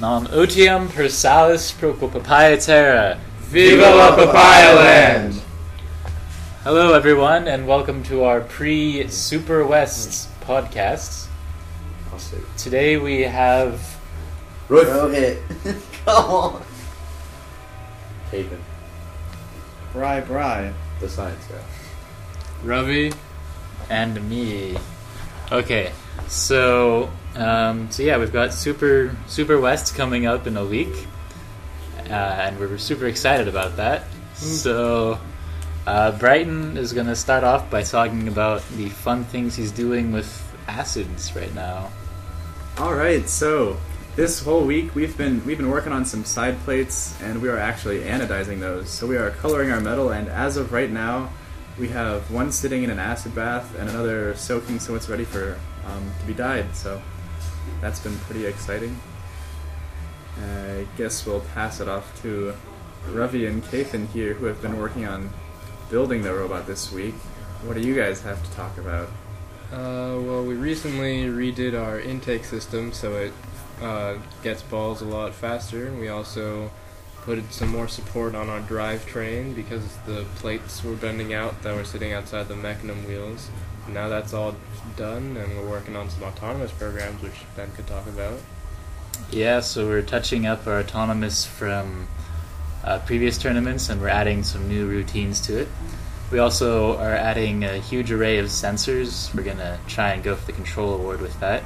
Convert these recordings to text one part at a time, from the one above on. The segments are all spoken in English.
Non otium per salis pro papaya terra. Viva la Papaya Land! Hello, everyone, and welcome to our pre Super West podcast. I'll. Today we have Rohit. Come on. Haven, Bry Bry. the science guy. Ravi. and me. Okay, so um, so yeah, we've got Super Super West coming up in a week, uh, and we're super excited about that. So uh, Brighton is going to start off by talking about the fun things he's doing with acids right now. All right, so this whole week we've been we've been working on some side plates, and we are actually anodizing those. So we are coloring our metal, and as of right now, we have one sitting in an acid bath and another soaking, so it's ready for um, to be dyed. So that's been pretty exciting. I guess we'll pass it off to Ravi and Kathan here, who have been working on building the robot this week. What do you guys have to talk about? Uh, well, we recently redid our intake system so it uh, gets balls a lot faster. and We also put some more support on our drivetrain because the plates were bending out that were sitting outside the mecanum wheels. Now that's all done, and we're working on some autonomous programs, which Ben could talk about. Yeah, so we're touching up our autonomous from uh, previous tournaments, and we're adding some new routines to it. We also are adding a huge array of sensors. We're gonna try and go for the control award with that,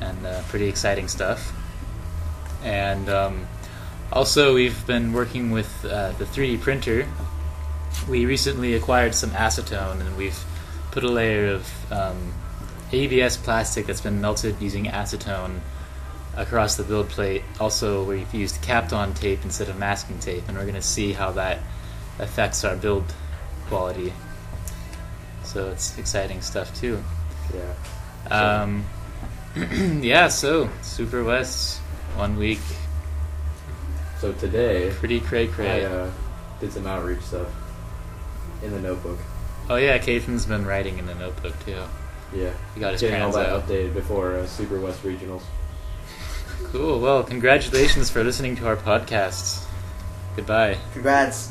and uh, pretty exciting stuff. And um, also, we've been working with uh, the 3D printer. We recently acquired some acetone, and we've put a layer of um, ABS plastic that's been melted using acetone across the build plate. Also, we've used Kapton tape instead of masking tape, and we're going to see how that affects our build quality. So it's exciting stuff too. Yeah. Um, yeah, so Super West, one week, So today, pretty cray I cray. uh, did some outreach stuff in the notebook. Oh yeah, Kathan's been writing in the notebook too. Yeah. He got his Getting all that out. updated before uh, Super West Regionals. Cool. Well, congratulations for listening to our podcast. Goodbye. Congrats.